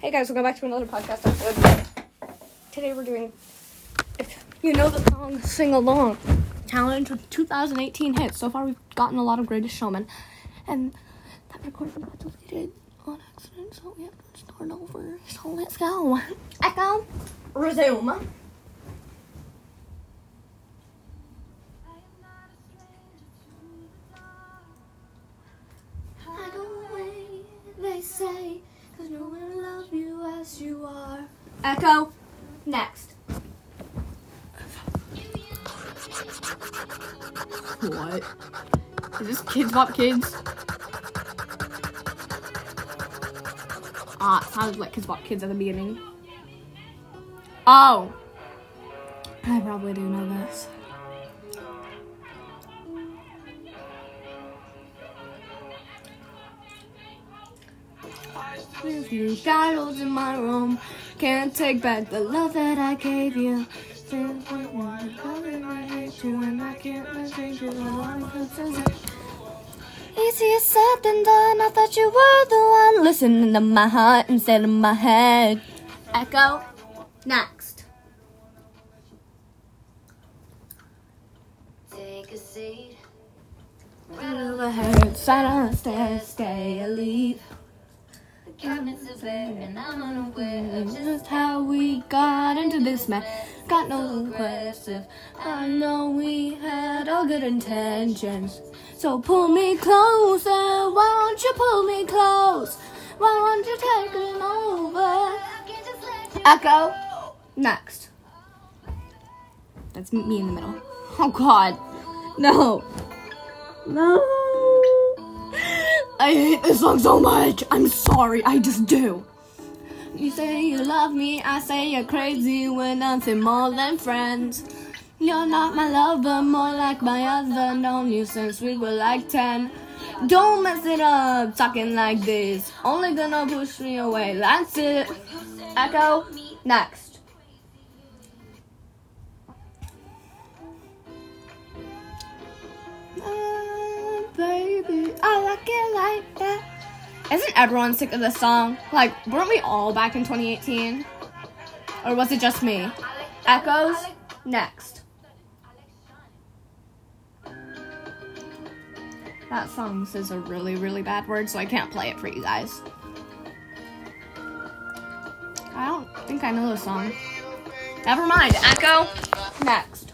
Hey guys, welcome back to another podcast episode. Today we're doing, if you know the song, sing along. Challenge with 2018 hits. So far we've gotten a lot of Greatest Showman. And that recording got deleted on accident, so we have to start over. So let's go. Echo, resume. Echo, next. What? Is this Kidz Bop Kids? Ah, it sounded like Kidz Bop Kids at the beginning. Oh! I probably do know this. You battles in my room. Can't take back the love that I gave you. Easier said than done. I thought you were the one listening to my heart instead of my head. Echo, next. Take a seat. Overhead, side on the stairs, stay or leave. Cabinets are bare and I'm unaware of just how we got into this mess. Got no questions. I know we had all good intentions. So pull me closer. Why won't you pull me close? Why won't you take it over? Echo. Next. That's me in the middle. Oh God. No. No. I hate this song so much. I'm sorry. I just do. You say you love me, I say you're crazy. We're nothing more than friends. You're not my lover, more like my other. Known you since we were like 10. Don't mess it up, talking like this. Only gonna push me away, that's it. Echo, next. Baby, I like it like that. Isn't everyone sick of this song? Like, weren't we all back in 2018? Or was it just me? Echoes, next. That song says a really, really bad word, so I can't play it for you guys. I don't think I know the song. Never mind. Echo, next.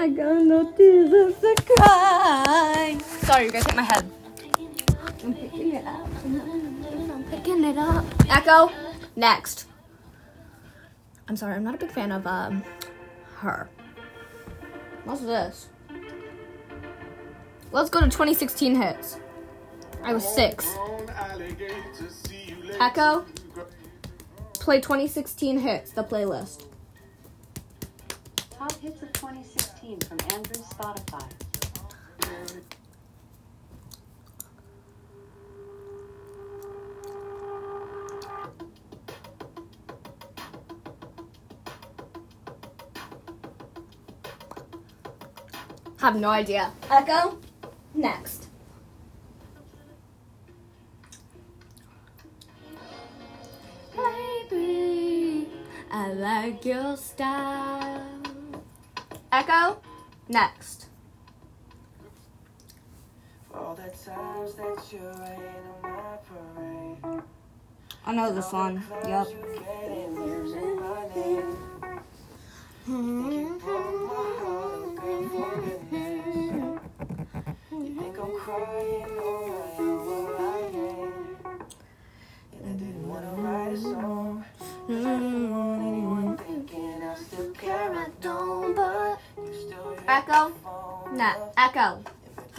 I got no tears left to cry. Sorry, you guys hit my head. I'm picking it up. I'm picking it up. Echo, next. I'm sorry, I'm not a big fan of um her. What's this? Let's go to 2016 hits. I was six. Echo, play 2016 hits, the playlist. Top hits of 2016 from Andrew Spotify. Have no idea. Echo, next. Baby, I like your style. My parade. I know this one. Yep.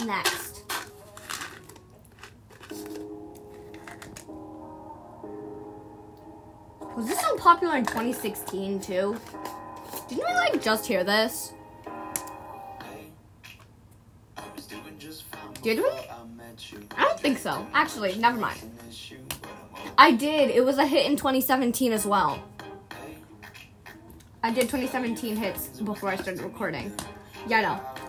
Next. Was this song popular in 2016 too? Didn't we like just hear this? Did we? I don't think so. Actually, never mind. I did. It was a hit in 2017 as well. I did 2017 hits before I started recording. Yeah, no. So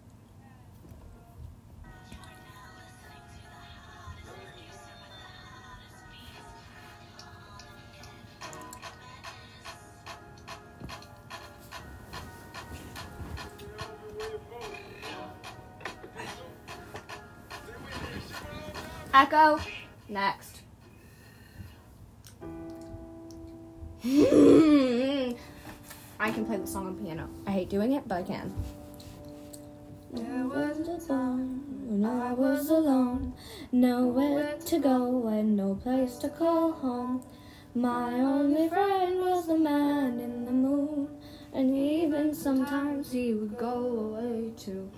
Echo. Next. I can play the song on piano. I hate doing it, but I can. There was a time when I was alone, nowhere to go and no place to call home. My only friend was the man in the moon, and even sometimes he would go away too.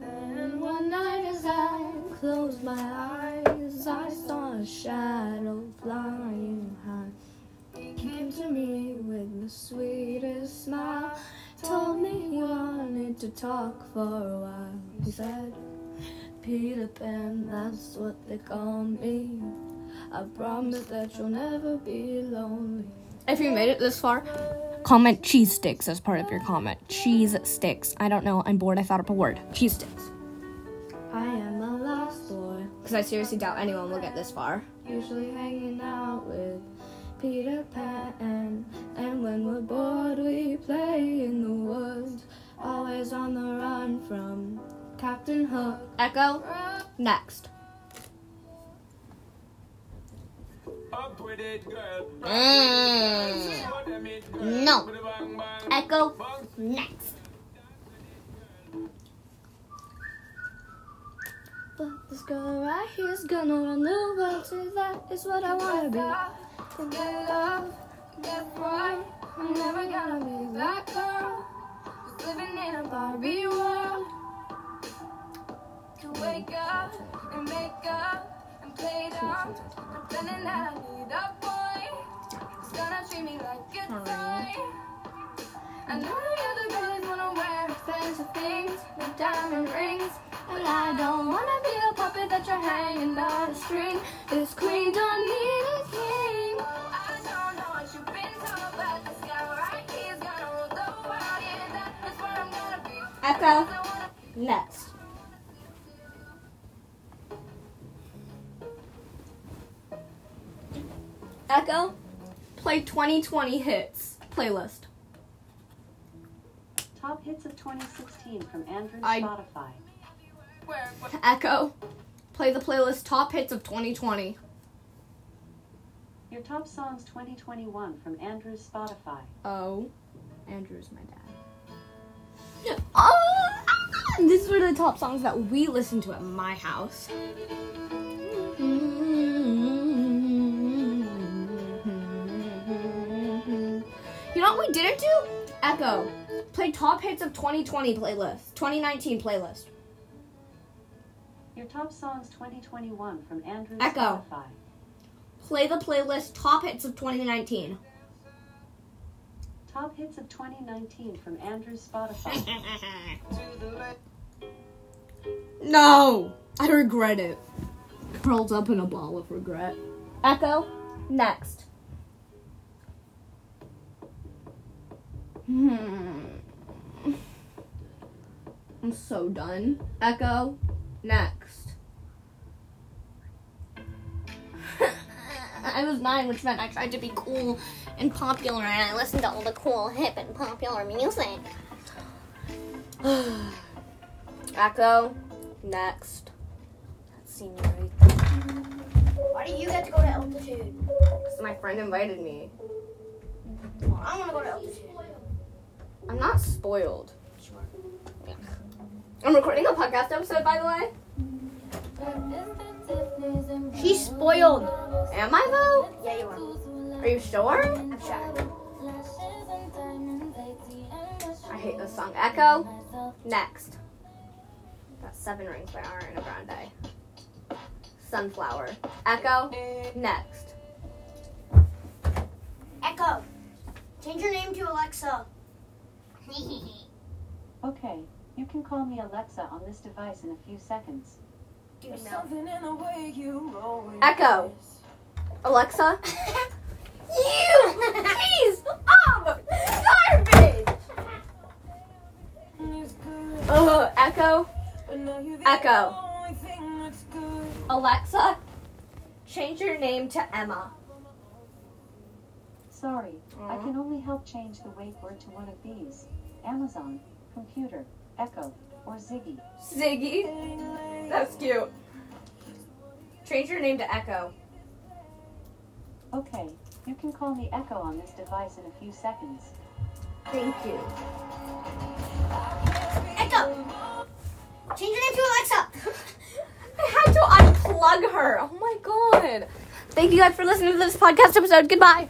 And one night as I closed my eyes, I saw a shadow flying high. He came to me with the sweetest smile, told me he wanted to talk for a while. He said, Peter Pan, that's what they call me. I promise that you'll never be lonely. If you made it this far, comment cheese sticks as part of your comment. Cheese sticks. I don't know. I'm bored. I thought up a word. Cheese sticks. I am a lost boy. Because I seriously doubt anyone will get this far. Usually hanging out with Peter Pan. And when we're bored, we play in the woods. Always on the run from Captain Hook. Echo. Next. Girl. No. Echo. Next. But this girl right here's gonna run the world. That is what I wanna be. Get love, get. I'm never gonna be that girl. Who's living in a Barbie world. To wake up and make up and play that I. Me like a toy. I know the other girls wanna wear expensive things with diamond rings. But I don't wanna be a puppet that you're hanging on a string. This queen don't need a king. I don't know what you've been told, but this guy right here's gonna rule the world. Yeah, that is where I'm gonna be. Echo. Next. Echo. Play 2020 hits playlist. Top hits of 2016 from Andrew I- Spotify. Echo. Play the playlist top hits of 2020. Your top songs 2021 from Andrew's Spotify. Oh, Andrew's my dad. Oh, these were the top songs that we listened to at my house. You know what we didn't do? Echo. Play top hits of 2020 playlist. 2019 playlist. Your top songs 2021 from Andrew's Echo. Spotify. Play the playlist top hits of 2019. Top hits of 2019 from Andrew Spotify. No! I regret it. Curled up in a ball of regret. Echo, next. Hmm. I'm so done. Echo, next. I was nine, which meant I tried to be cool and popular, and I listened to all the cool, hip, and popular music. Echo, next. That's senior right there. Why do you get to go to altitude? Because my friend invited me. Well, I want to go to altitude. I'm not spoiled. I'm recording a podcast episode, by the way. She's spoiled. Am I though? Yeah, you are. Are you sure? I'm sure. I hate this song. Echo. Next. Got Seven Rings by Ariana Grande. Sunflower. Echo. Next. Echo. Change your name to Alexa. Okay, you can call me Alexa on this device in a few seconds. Dude, no. Something in the way you roll Echo. Alexa. you! Please! Um! Garbage! eyes is good, Uh, Echo. but now you're the Echo. only thing that's good. Alexa. Change your name to Emma. Sorry, I mm-hmm. can only help change the wake word to one of these Amazon, computer, Echo, or Ziggy. Ziggy. That's cute. Change your name to Echo. Okay, you can call me Echo on this device in a few seconds. Thank you. Echo. Change your name to Alexa. I had to unplug her. Oh my god. Thank you guys for listening to this podcast episode. Goodbye.